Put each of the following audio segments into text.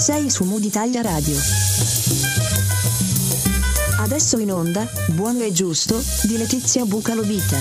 Sei su Mood Italia Radio. Adesso in onda, Buono e Giusto, di Letizia Bucalovita.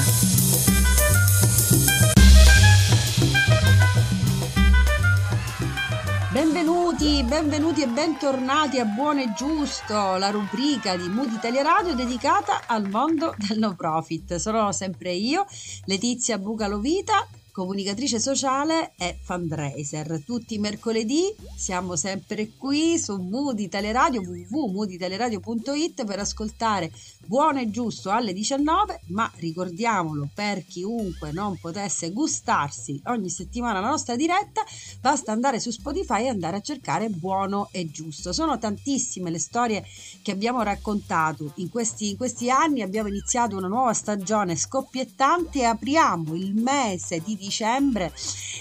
Benvenuti, benvenuti e bentornati a Buono e Giusto, la rubrica di Mood Italia Radio dedicata al mondo del no profit. Sono sempre io, Letizia Bucalovita comunicatrice sociale e fundraiser. Tutti i mercoledì siamo sempre qui su Mood Italia Radio, www.mooditaliaradio.it per ascoltare buono e giusto alle 19, ma ricordiamolo per chiunque non potesse gustarsi ogni settimana la nostra diretta, basta andare su Spotify e andare a cercare buono e giusto. Sono tantissime le storie che abbiamo raccontato in questi, in questi anni, abbiamo iniziato una nuova stagione scoppiettante e apriamo il mese di dicembre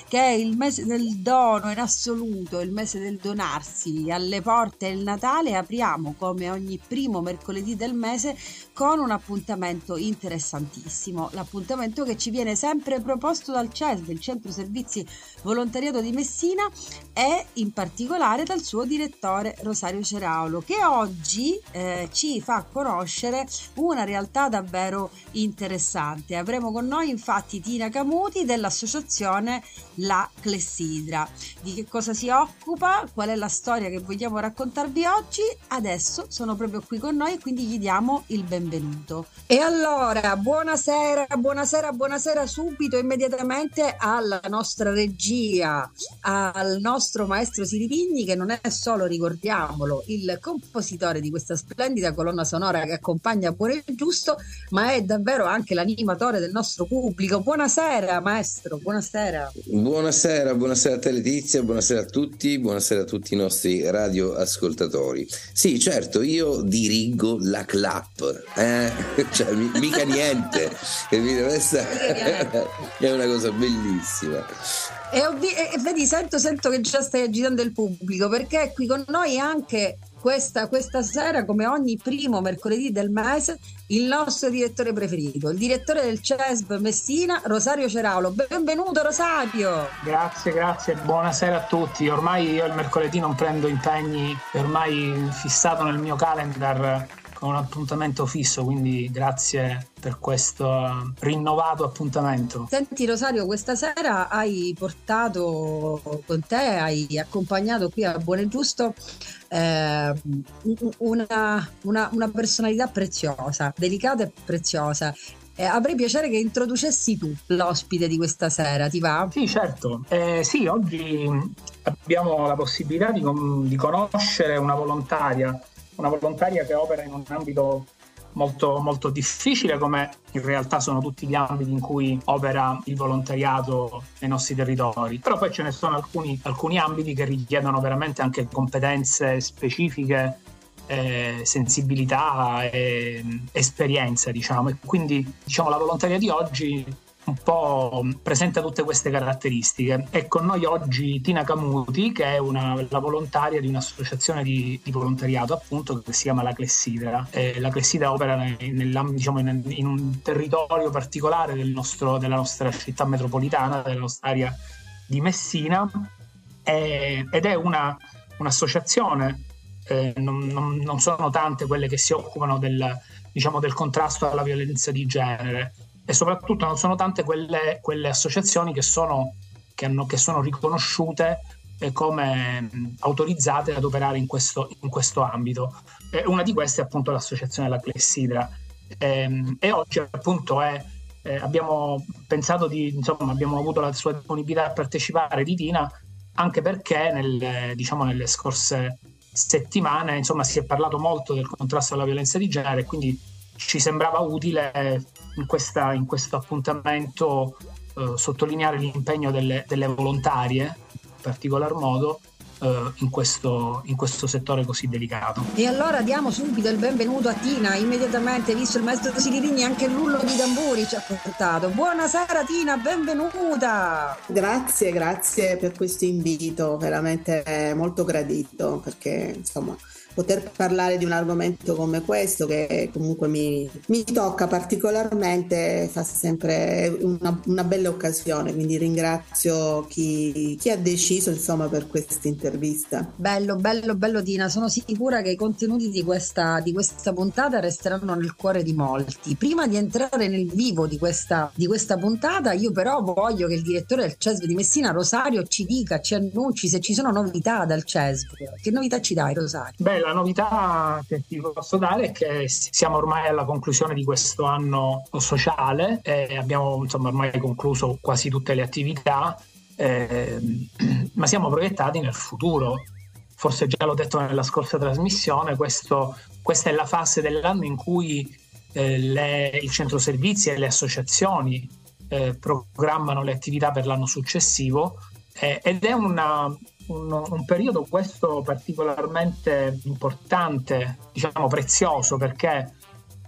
che è il mese del dono in assoluto, il mese del donarsi. Alle porte del Natale apriamo come ogni primo mercoledì del mese con un appuntamento interessantissimo, l'appuntamento che ci viene sempre proposto dal CESB, il Centro Servizi Volontariato di Messina e in particolare dal suo direttore Rosario Ceraulo che oggi eh, ci fa conoscere una realtà davvero interessante. Avremo con noi infatti Tina Camuti dell'associazione La Clessidra. Di che cosa si occupa? Qual è la storia che vogliamo raccontarvi oggi? Adesso sono proprio qui con noi e quindi gli diamo il benvenuto. E allora, buonasera, buonasera, buonasera subito, immediatamente alla nostra regia, al nostro maestro Siripigni che non è solo, ricordiamolo, il compositore di questa splendida colonna sonora che accompagna Buono e Giusto, ma è davvero anche l'animatore del nostro pubblico. Buonasera maestro, buonasera. Buonasera, buonasera a te Letizia, buonasera a tutti, buonasera a tutti i nostri radioascoltatori. Sì, certo, io dirigo la clap, eh? cioè, mica niente, Questa è una cosa bellissima. E, ovvi- e, vedi, sento, sento che già stai agitando il pubblico perché è qui con noi anche questa, questa, sera, come ogni primo mercoledì del mese, il nostro direttore preferito, il direttore del CESB Messina, Rosario Ceraulo. Benvenuto Rosario! Grazie, grazie, buonasera a tutti. Ormai io il mercoledì non prendo impegni, è ormai fissato nel mio calendar con un appuntamento fisso, quindi grazie per questo rinnovato appuntamento. Senti Rosario, questa sera hai portato con te, hai accompagnato qui a Buono e Giusto eh, una, una, una personalità preziosa, delicata e preziosa eh, avrei piacere che introducessi tu l'ospite di questa sera, ti va? Sì, certo. Eh, sì, oggi abbiamo la possibilità di, di, conoscere una volontaria una volontaria che opera in un ambito molto, molto difficile come in realtà sono tutti gli ambiti in cui opera il volontariato nei nostri territori. Però poi ce ne sono alcuni, alcuni ambiti che richiedono veramente anche competenze specifiche eh, sensibilità e esperienza, diciamo. E quindi diciamo, la volontaria di oggi un po' presenta tutte queste caratteristiche. È con noi oggi Tina Camuti, che è una, la volontaria di un'associazione di, di, volontariato, appunto, che si chiama La Clessidra. Eh, la Clessidra opera nel, diciamo, in, in, un territorio particolare del nostro, della nostra città metropolitana, della nostra area di Messina, eh, ed è una, un'associazione, eh, non, non, non, sono tante quelle che si occupano del, diciamo, del contrasto alla violenza di genere e soprattutto non sono tante quelle, quelle associazioni che sono, che, hanno, che sono riconosciute come autorizzate ad operare in questo, in questo ambito. Eh, una di queste è appunto l'associazione La Clessidra eh, e oggi appunto è, eh, abbiamo pensato di, insomma, abbiamo avuto la sua disponibilità a partecipare di Tina anche perché nel, diciamo, nelle scorse settimane insomma, si è parlato molto del contrasto alla violenza di genere quindi ci sembrava utile in, questa, in questo appuntamento eh, sottolineare l'impegno delle, delle, volontarie, in particolar modo, eh, in, questo, in, questo, settore così delicato. E allora diamo subito il benvenuto a Tina, immediatamente visto il maestro Sirigni anche l'ullo di tamburi ci ha portato. Buonasera Tina, benvenuta! Grazie, grazie per questo invito, veramente molto gradito perché insomma poter parlare di un argomento come questo che comunque mi, mi tocca particolarmente fa sempre una, una, bella occasione, quindi ringrazio chi, chi ha deciso insomma per questa intervista. Bello, bello, bello Tina, sono sicura che i contenuti di questa, di questa puntata resteranno nel cuore di molti. Prima di entrare nel vivo di questa, di questa puntata, io però voglio che il direttore del CESV di Messina, Rosario, ci dica, ci annunci se ci sono novità dal CESV. Che novità ci dai Rosario? Beh, la novità che ti posso dare è che siamo ormai alla conclusione di questo anno sociale e abbiamo insomma, ormai concluso quasi tutte le attività, eh, ma siamo proiettati nel futuro. Forse già l'ho detto nella scorsa trasmissione, questo, questa è la fase dell'anno in cui eh, le, il centro servizi e le associazioni eh, programmano le attività per l'anno successivo eh, ed è una, un, un, periodo questo particolarmente importante, diciamo prezioso, perché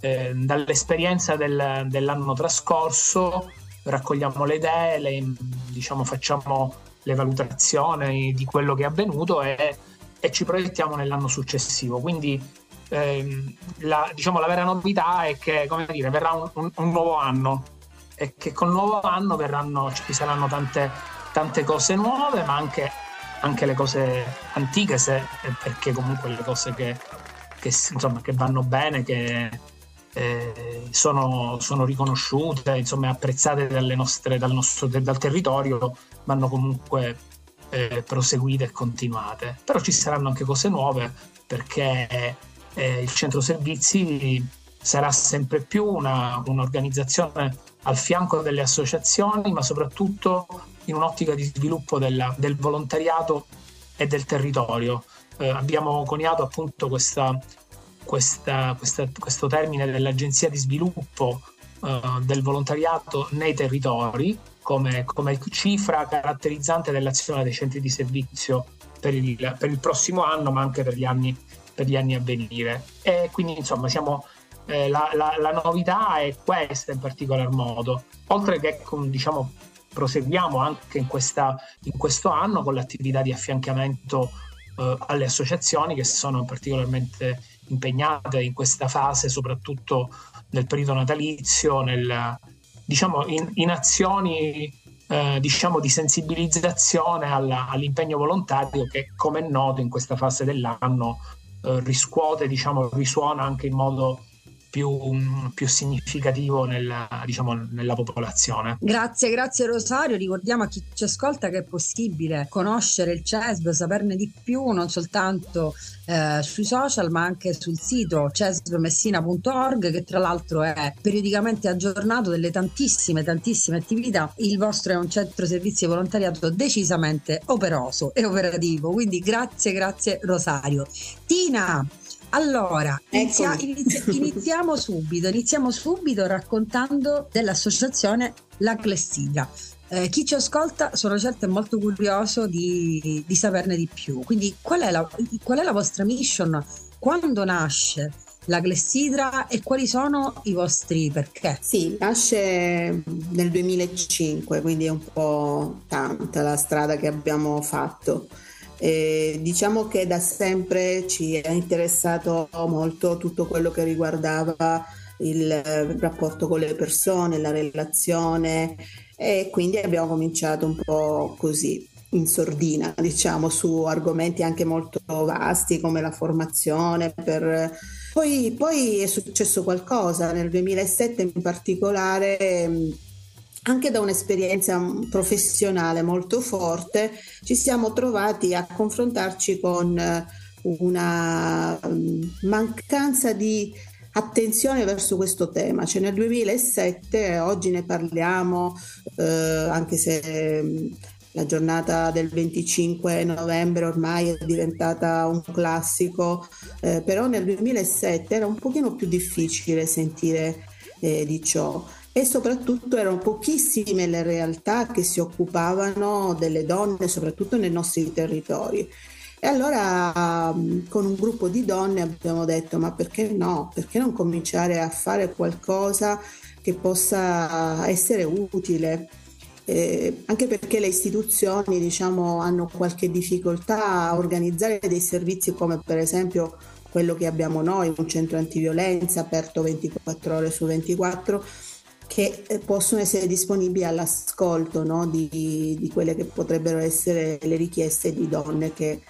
eh, dall'esperienza del, dell'anno trascorso raccogliamo le idee, le, diciamo, facciamo le valutazioni di quello che è avvenuto e, e ci proiettiamo nell'anno successivo. Quindi ehm, la, diciamo, la, vera novità è che dire, verrà un, un, un, nuovo anno e che col nuovo anno verranno, ci saranno tante, tante cose nuove, ma anche anche le cose antiche, se, perché comunque le cose che, che, insomma, che vanno bene, che eh, sono, sono, riconosciute, insomma, apprezzate nostre, dal, nostro, dal territorio, vanno comunque eh, proseguite e continuate. Però ci saranno anche cose nuove perché eh, il centro servizi sarà sempre più una, un'organizzazione al fianco delle associazioni, ma soprattutto in un'ottica di sviluppo della, del volontariato e del territorio. Eh, abbiamo coniato appunto questa, questa, questa, questo termine dell'agenzia di sviluppo eh, del volontariato nei territori come, come, cifra caratterizzante dell'azione dei centri di servizio per il, per il prossimo anno, ma anche per gli anni, per gli anni a venire. E quindi insomma siamo eh, la, la, la, novità è questa in particolar modo, oltre che con, diciamo, proseguiamo anche in, questa, in, questo anno con l'attività di affiancamento eh, alle associazioni che sono particolarmente impegnate in questa fase, soprattutto nel periodo natalizio, nel, diciamo, in, in azioni eh, diciamo, di sensibilizzazione alla, all'impegno volontario che, come è noto, in questa fase dell'anno eh, riscuote, diciamo, risuona anche in modo più, più significativo nella, diciamo, nella popolazione. Grazie, grazie Rosario. Ricordiamo a chi ci ascolta che è possibile conoscere il CESB, saperne di più non soltanto eh, sui social ma anche sul sito cesbmessina.org che tra l'altro è periodicamente aggiornato delle tantissime tantissime attività. Il vostro è un centro servizi e volontariato decisamente operoso e operativo, quindi grazie, grazie Rosario. Tina, allora, inizia, inizia, iniziamo subito, iniziamo subito raccontando dell'associazione La Clessidra. Eh, chi ci ascolta sono certo molto curioso di, di saperne di più. Quindi qual è, la, qual è la vostra mission? Quando nasce la Clessidra e quali sono i vostri perché? Sì, nasce nel 2005, quindi è un po' tanta la strada che abbiamo fatto. Eh, diciamo che da sempre ci è interessato molto tutto quello che riguardava il rapporto con le persone, la relazione e quindi abbiamo cominciato un po' così in sordina, diciamo, su argomenti anche molto vasti come la formazione. Per... Poi, poi è successo qualcosa, nel 2007 in particolare anche da un'esperienza professionale molto forte, ci siamo trovati a confrontarci con eh, una mm, mancanza di attenzione verso questo tema. Cioè nel 2007, oggi ne parliamo, eh, anche se mm, la giornata del 25 novembre ormai è diventata un classico, eh, però nel 2007 era un pochino più difficile sentire eh, di ciò e soprattutto erano pochissime le realtà che si occupavano delle donne, soprattutto nei nostri territori. E allora con un gruppo di donne abbiamo detto ma perché no? Perché non cominciare a fare qualcosa che possa essere utile? eh, anche perché le istituzioni diciamo, hanno qualche difficoltà a organizzare dei servizi come per esempio quello che abbiamo noi, un centro antiviolenza aperto 24 ore su 24 che eh, possono essere disponibili all'ascolto no? di, di, quelle che potrebbero essere le richieste di donne che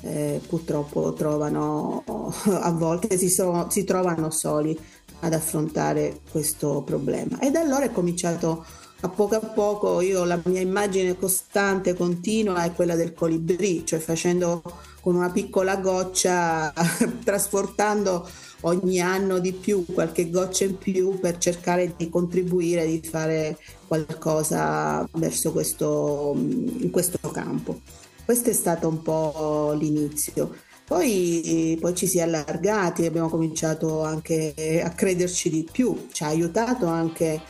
eh, purtroppo trovano, a volte si, so, si, trovano soli ad affrontare questo problema. E da allora è cominciato a poco a poco, io la mia immagine costante, continua è quella del colibrì, cioè facendo con una piccola goccia, trasportando ogni anno di più, qualche goccia in più per cercare di contribuire, di fare qualcosa verso questo, in questo campo. Questo è stato un po' l'inizio. Poi, poi, ci si è allargati, abbiamo cominciato anche a crederci di più, ci ha aiutato anche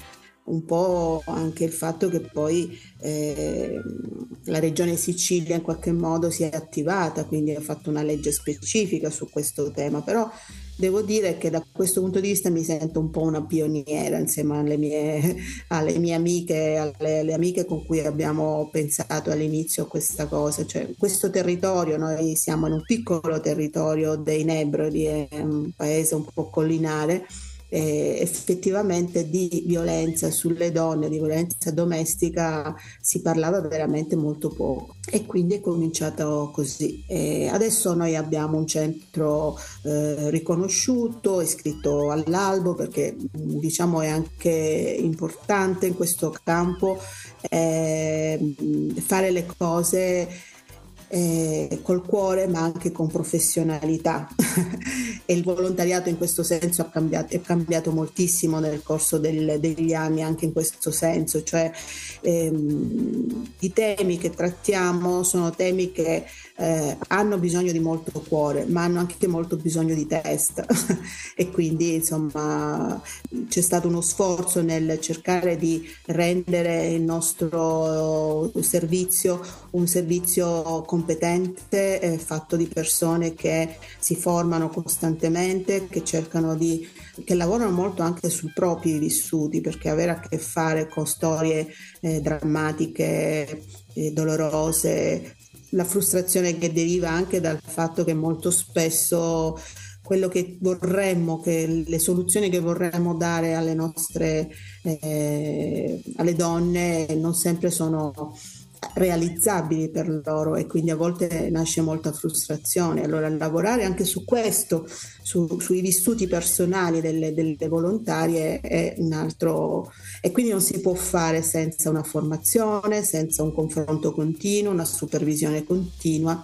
un po' anche il fatto che poi eh, la regione Sicilia in qualche modo si è attivata, quindi ha fatto una legge specifica su questo tema, però devo dire che da questo punto di vista mi sento un po' una pioniera insieme alle mie, alle mie amiche, alle, alle, amiche con cui abbiamo pensato all'inizio a questa cosa. Cioè, questo territorio, noi siamo in un piccolo territorio dei Nebrodi, è un paese un po' collinare eh, effettivamente di violenza sulle donne, di violenza domestica si parlava veramente molto poco e quindi è cominciato così. E adesso noi abbiamo un centro eh, riconosciuto, iscritto all'albo perché diciamo è anche importante in questo campo eh, fare le cose eh, col cuore ma anche con professionalità. E il volontariato in questo senso ha cambiato, è cambiato moltissimo nel corso del, degli anni anche in questo senso, cioè ehm, i temi che trattiamo sono temi che eh, hanno bisogno di molto cuore ma hanno anche molto bisogno di testa e quindi insomma c'è stato uno sforzo nel cercare di rendere il nostro servizio un servizio competente, eh, fatto di persone che si formano costantemente, che cercano di, che lavorano molto anche sui propri vissuti, perché avere a che fare con storie eh, drammatiche, eh, dolorose, la frustrazione che deriva anche dal fatto che molto spesso quello che vorremmo, che le soluzioni che vorremmo dare alle nostre eh, alle donne non sempre sono realizzabili per loro e quindi a volte nasce molta frustrazione. Allora lavorare anche su questo, su, sui vissuti personali delle, delle, volontarie è un altro e quindi non si può fare senza una formazione, senza un confronto continuo, una supervisione continua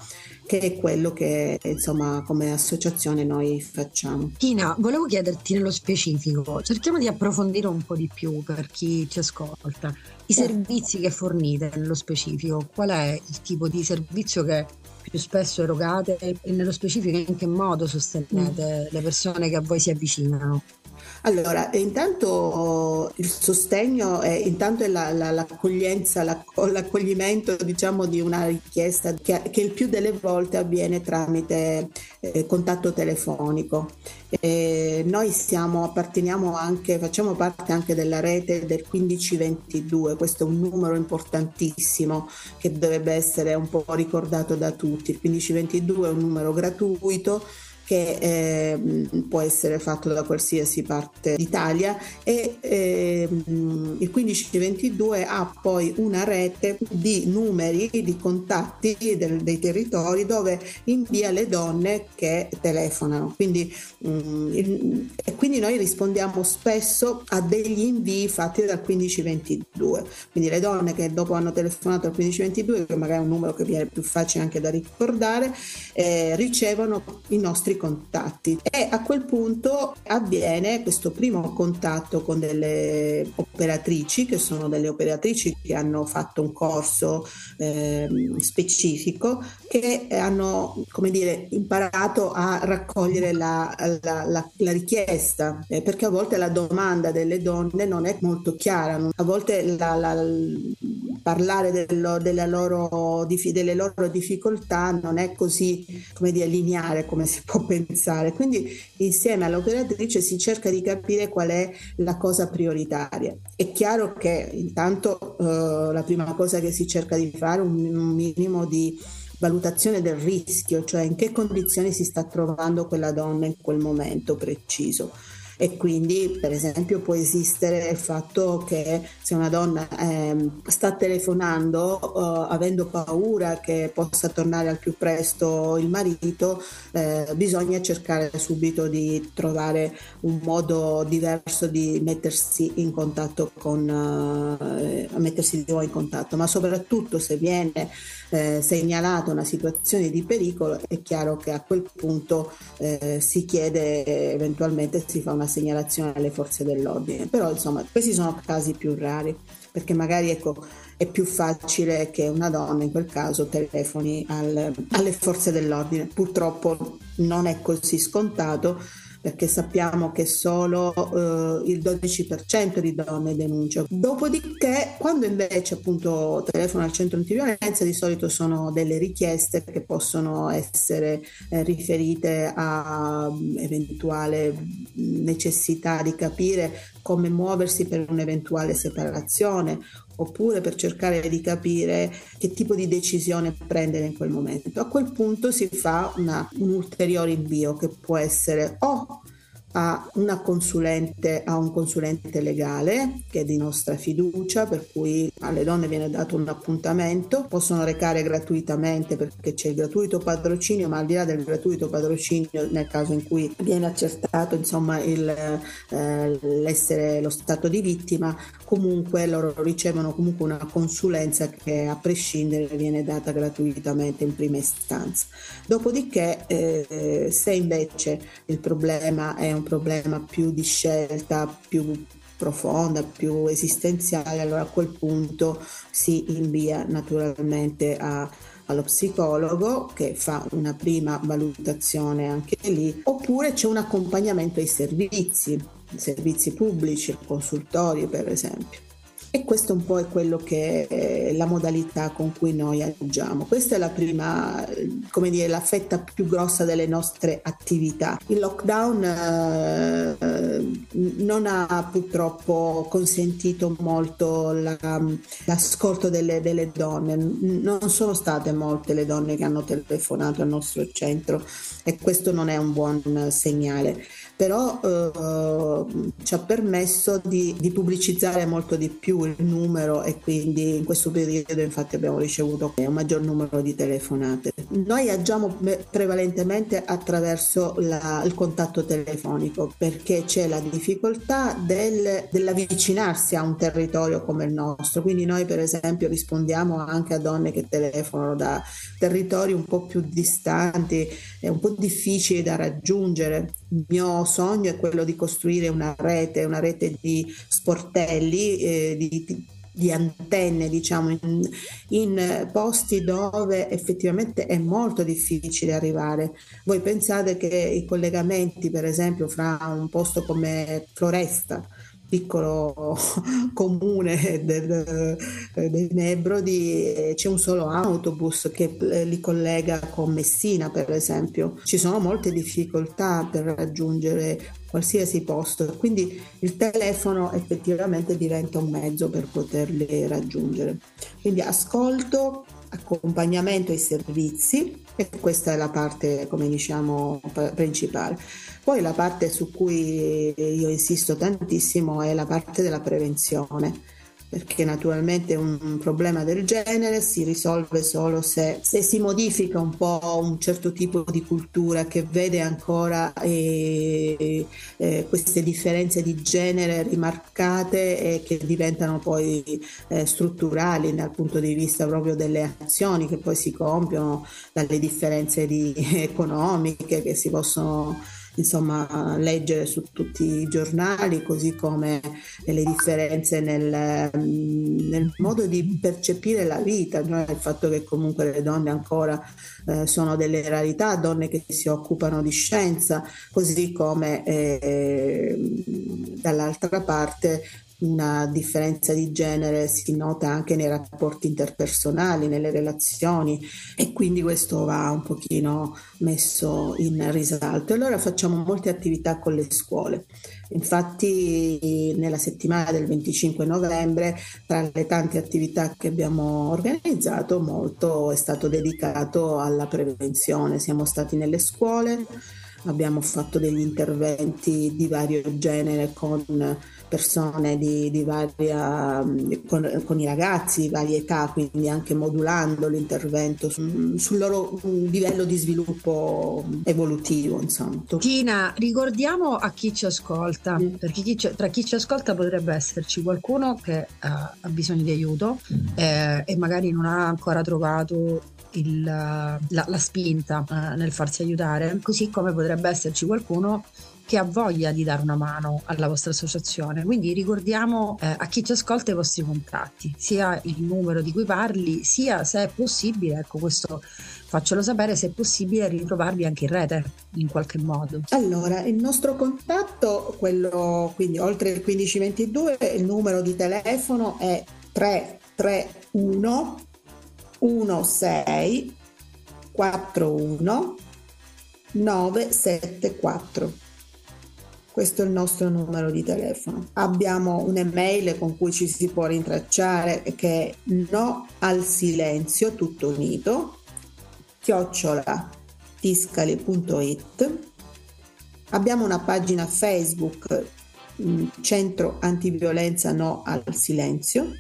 che è quello che insomma come associazione noi facciamo. Tina, volevo chiederti nello specifico, cerchiamo di approfondire un po' di più per chi ci ascolta. I servizi che fornite nello specifico, qual è il tipo di servizio che più spesso erogate e nello specifico in che modo sostenete mm. le persone che a voi si avvicinano? Allora, intanto il sostegno è, intanto è la, la, l'accoglienza, l'accoglimento diciamo, di una richiesta che, che, il più delle volte avviene tramite eh, contatto telefonico. E noi siamo, apparteniamo anche, facciamo parte anche della rete del 1522, questo è un numero importantissimo che dovrebbe essere un po' ricordato da tutti. Il 1522 è un numero gratuito che eh, può essere fatto da qualsiasi parte d'Italia e eh, il 1522 ha poi una rete di numeri, di contatti del, dei territori dove invia le donne che telefonano. Quindi, mh, il, e quindi noi rispondiamo spesso a degli invii fatti dal 1522. Quindi le donne che dopo hanno telefonato al 1522, che magari è un numero che viene più facile anche da ricordare, eh, ricevono i nostri contatti. E a quel punto avviene questo primo contatto con delle operatrici che sono delle operatrici che hanno fatto un corso eh, specifico che hanno come dire imparato a raccogliere la, la, la, la richiesta. Eh, perché a volte la domanda delle donne non è molto chiara a volte parlare dello, loro, delle loro difficoltà non è così come dire, lineare come si può pensare. Quindi insieme all'operatrice si cerca di capire qual è la cosa prioritaria. È chiaro che intanto eh, la prima cosa che si cerca di fare è un minimo di valutazione del rischio, cioè in che condizioni si sta trovando quella donna in quel momento preciso e quindi per esempio può esistere il fatto che se una donna eh, sta telefonando eh, avendo paura che possa tornare al più presto il marito, eh, bisogna cercare subito di trovare un modo diverso di mettersi in contatto con eh, mettersi di nuovo in contatto, ma soprattutto se viene eh, segnalata una situazione di pericolo è chiaro che a quel punto eh, si chiede eventualmente si fa una segnalazione alle forze dell'ordine, però insomma questi sono casi più rari perché magari ecco, è più facile che una donna in quel caso telefoni al, alle forze dell'ordine. Purtroppo non è così scontato perché sappiamo che solo eh, il 12% di donne denuncia. Dopodiché, quando invece appunto telefono al centro antiviolenza, di solito sono delle richieste che possono essere eh, riferite a mm, eventuale necessità di capire come muoversi per un'eventuale separazione oppure per cercare di capire che tipo di decisione prendere in quel momento. A quel punto si fa una, un ulteriore invio che può essere o a una consulente, a un consulente legale che è di nostra fiducia, per cui alle donne viene dato un appuntamento, possono recare gratuitamente perché c'è il gratuito patrocinio, ma al di là del gratuito patrocinio, nel caso in cui viene accertato insomma il, eh, l'essere lo stato di vittima, comunque loro ricevono comunque una consulenza che a prescindere viene data gratuitamente in prima istanza. Dopodiché, eh, se invece il problema è un un problema più di scelta, più profonda, più esistenziale, allora a quel punto si invia naturalmente a, allo psicologo che fa una prima valutazione anche lì, oppure c'è un accompagnamento ai servizi, servizi pubblici, consultori per esempio. E questo un po' è quello che è la modalità con cui noi agiamo. Questa è la prima, come dire, la fetta più grossa delle nostre attività. Il lockdown eh, non ha purtroppo consentito molto la, l'ascolto delle, delle donne. Non sono state molte le donne che hanno telefonato al nostro centro e questo non è un buon segnale però eh, ci ha permesso di, di, pubblicizzare molto di più il numero e quindi in questo periodo infatti abbiamo ricevuto un maggior numero di telefonate. Noi agiamo prevalentemente attraverso la, il contatto telefonico perché c'è la difficoltà del, dell'avvicinarsi a un territorio come il nostro, quindi noi per esempio rispondiamo anche a donne che telefonano da territori un po' più distanti, e un po' difficili da raggiungere. Il mio sogno è quello di costruire una rete, una rete di sportelli, eh, di, di antenne, diciamo, in, in, posti dove effettivamente è molto difficile arrivare. Voi pensate che i collegamenti, per esempio, fra un posto come Floresta, piccolo comune del, dei Nebrodi c'è un solo autobus che eh, li collega con Messina per esempio. Ci sono molte difficoltà per raggiungere qualsiasi posto, quindi il telefono effettivamente diventa un mezzo per poterli raggiungere. Quindi ascolto, accompagnamento ai servizi e questa è la parte, come diciamo, principale. Poi la parte su cui io insisto tantissimo è la parte della prevenzione perché naturalmente un problema del genere si risolve solo se, se, si modifica un po' un certo tipo di cultura che vede ancora eh, eh, queste differenze di genere rimarcate e che diventano poi eh, strutturali dal punto di vista proprio delle azioni che poi si compiono, dalle differenze di, economiche che si possono insomma, leggere su tutti i giornali, così come le differenze nel, nel modo di percepire la vita, cioè il fatto che comunque le donne ancora eh, sono delle rarità, donne che si occupano di scienza, così come eh, dall'altra parte una differenza di genere si nota anche nei rapporti interpersonali, nelle relazioni e quindi questo va un pochino messo in risalto. Allora facciamo molte attività con le scuole. Infatti nella settimana del 25 novembre, tra le tante attività che abbiamo organizzato, molto è stato dedicato alla prevenzione. Siamo stati nelle scuole, abbiamo fatto degli interventi di vario genere con persone di, di varia, con, con, i ragazzi di varie età, quindi anche modulando l'intervento su, sul loro livello di sviluppo evolutivo. Insomma. Tina, ricordiamo a chi ci ascolta, mm. perché chi ci, tra chi ci ascolta potrebbe esserci qualcuno che uh, ha bisogno di aiuto mm. eh, e magari non ha ancora trovato il, la, la, spinta uh, nel farsi aiutare, così come potrebbe esserci qualcuno che ha voglia di dare una mano alla vostra associazione. Quindi ricordiamo eh, a chi ci ascolta i vostri contatti, sia il numero di cui parli, sia se è possibile, ecco questo faccelo sapere se è possibile ritrovarvi anche in rete in qualche modo. Allora, il nostro contatto, quello quindi oltre il 1522, il numero di telefono è 331 16 41 974. Questo è il nostro numero di telefono. Abbiamo un'email con cui ci si può rintracciare che è no al silenzio tutto unito chiocciola tiscali.it abbiamo una pagina Facebook mm, Centro Antiviolenza No al Silenzio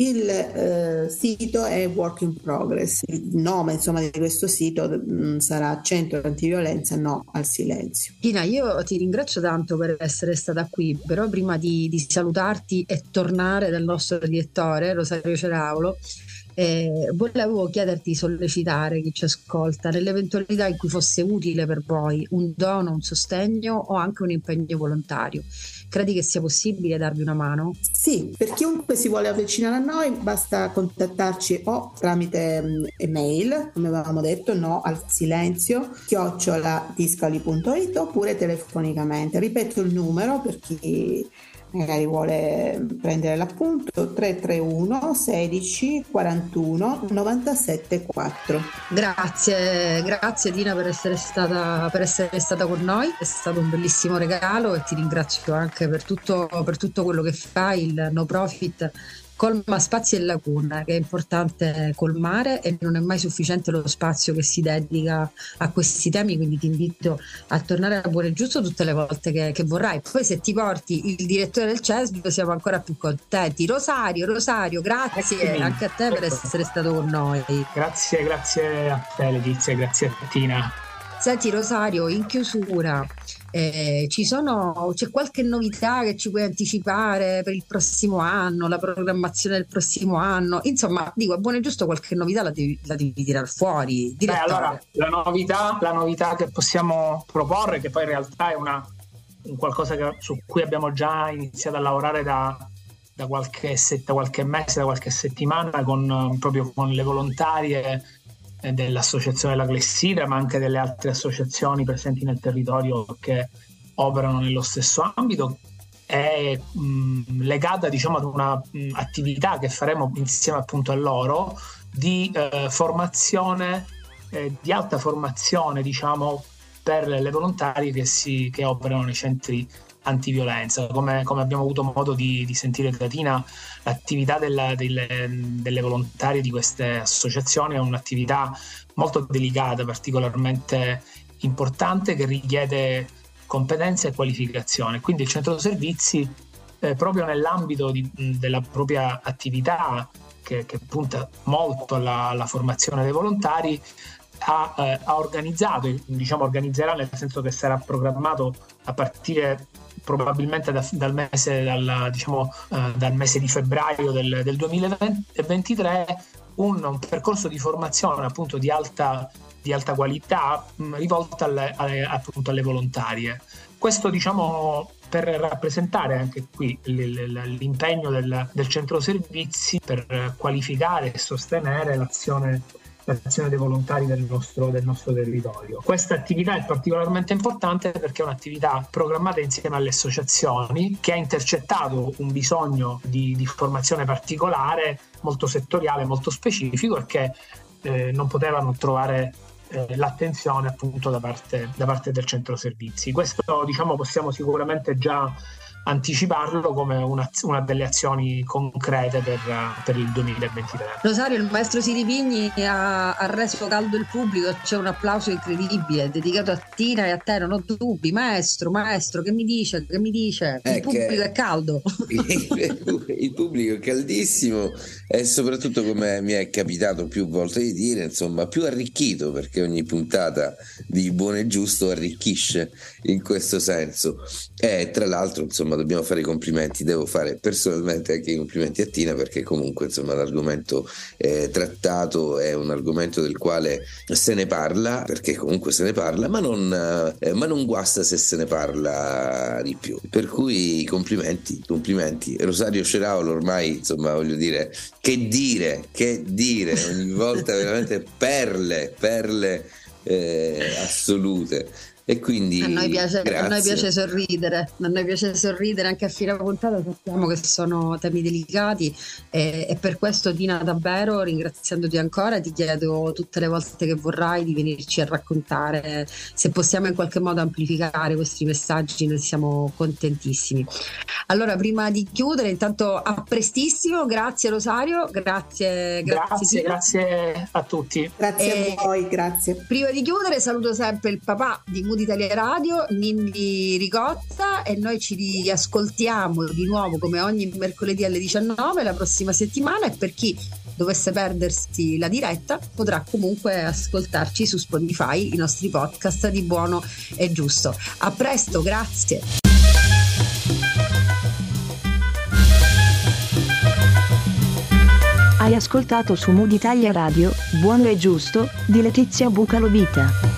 il eh, sito è Work in Progress, il nome insomma, di questo sito mh, mm, sarà Centro Antiviolenza No al Silenzio. Tina, io ti ringrazio tanto per essere stata qui, però prima di, di salutarti e tornare dal nostro direttore Rosario Ceraulo, eh, volevo chiederti, sollecitare chi ci ascolta, nell'eventualità in cui fosse utile per voi un dono, un sostegno o anche un impegno volontario. Credi che sia possibile darvi una mano? Sì, per chiunque si vuole avvicinare a noi basta contattarci o tramite um, email, come avevamo detto, no al silenzio, chiocciolatiscali.it oppure telefonicamente. Ripeto il numero per chi magari vuole prendere l'appunto 331 16 41 97 4 grazie grazie Dina per essere stata per essere stata con noi. È stato un bellissimo regalo e ti ringrazio anche per tutto, per tutto quello che fai il no profit colma spazi e lacune che è importante colmare e non è mai sufficiente lo spazio che si dedica a questi temi quindi ti invito a tornare a Buone Giusto tutte le volte che, che vorrai. Poi se ti porti il direttore del CESB siamo ancora più contenti. Rosario, Rosario grazie anche a te per essere stato con noi. Grazie, grazie a te Letizia grazie a Tina Senti Rosario, in chiusura, eh, sono, c'è qualche novità che ci puoi anticipare per il prossimo anno, la programmazione del prossimo anno? Insomma, dico, è buono e giusto qualche novità la devi, la devi tirare fuori. Beh, allora, la novità, la novità che possiamo proporre, che poi in realtà è una, un qualcosa che, su cui abbiamo già iniziato a lavorare da, da qualche, set, qualche mese, da qualche settimana, con, proprio con le volontarie dell'associazione della Clessida, ma anche delle altre associazioni presenti nel territorio che operano nello stesso ambito, è mh, legata diciamo, ad un'attività che faremo insieme appunto a loro di eh, formazione, eh, di alta formazione diciamo, per le volontarie che, si, che operano nei centri antiviolenza. Come, come abbiamo avuto modo di, di sentire da Tina, l'attività della, delle, delle, volontarie di queste associazioni è un'attività molto delicata, particolarmente importante, che richiede competenze e qualificazione. Quindi il centro servizi, eh, proprio nell'ambito di, della propria attività, che, che punta molto alla, alla formazione dei volontari, ha, eh, ha, organizzato, diciamo organizzerà nel senso che sarà programmato a partire probabilmente da, dal, mese, dal, diciamo, uh, dal, mese, di febbraio del, del 2023 un, un, percorso di formazione appunto di alta, di alta qualità mh, rivolta alle, alle, appunto alle volontarie. Questo diciamo per rappresentare anche qui l'impegno del, del centro servizi per qualificare e sostenere l'azione l'azione dei volontari del nostro, del nostro, territorio. Questa attività è particolarmente importante perché è un'attività programmata insieme alle associazioni che ha intercettato un bisogno di, di formazione particolare, molto settoriale, molto specifico e che eh, non potevano trovare eh, l'attenzione appunto da parte, da parte del centro servizi. Questo diciamo possiamo sicuramente già anticiparlo come una, una delle azioni concrete per, per, il 2023. Rosario, il maestro Siripigni ha, ha, reso caldo il pubblico, c'è un applauso incredibile dedicato a Tina e a te, non ho dubbi. Maestro, maestro, che mi dice? Che mi dice? Il è pubblico è caldo. Il, il pubblico è caldissimo e soprattutto come mi è capitato più volte di dire, insomma, più arricchito perché ogni puntata di Buono e Giusto arricchisce in questo senso. E tra l'altro, insomma, insomma dobbiamo fare i complimenti, devo fare personalmente anche i complimenti a Tina perché comunque insomma l'argomento eh, trattato è un argomento del quale se ne parla, perché comunque se ne parla, ma non, eh, ma non guasta se se ne parla di più. Per cui complimenti, complimenti. Rosario Ceraolo ormai insomma voglio dire, che dire, che dire, ogni volta veramente perle, perle eh, assolute. E quindi a noi, piace, a noi, piace, sorridere, a noi piace sorridere anche a fine puntata, sappiamo che sono temi delicati e, e, per questo Dina davvero ringraziandoti ancora ti chiedo tutte le volte che vorrai di venirci a raccontare se possiamo in qualche modo amplificare questi messaggi, noi siamo contentissimi. Allora prima di chiudere intanto a prestissimo, grazie Rosario, grazie. Grazie, grazie, grazie a tutti. Grazie e a voi, grazie. Prima di chiudere saluto sempre il papà di Moody Italia Radio, Nimbi Ricotta e noi ci riascoltiamo di nuovo come ogni mercoledì alle 19 la prossima settimana e per chi dovesse perdersi la diretta potrà comunque ascoltarci su Spotify i nostri podcast di buono e giusto. A presto, grazie. Hai ascoltato su Mood Italia Radio, Buono e Giusto, di Letizia Bucalovita.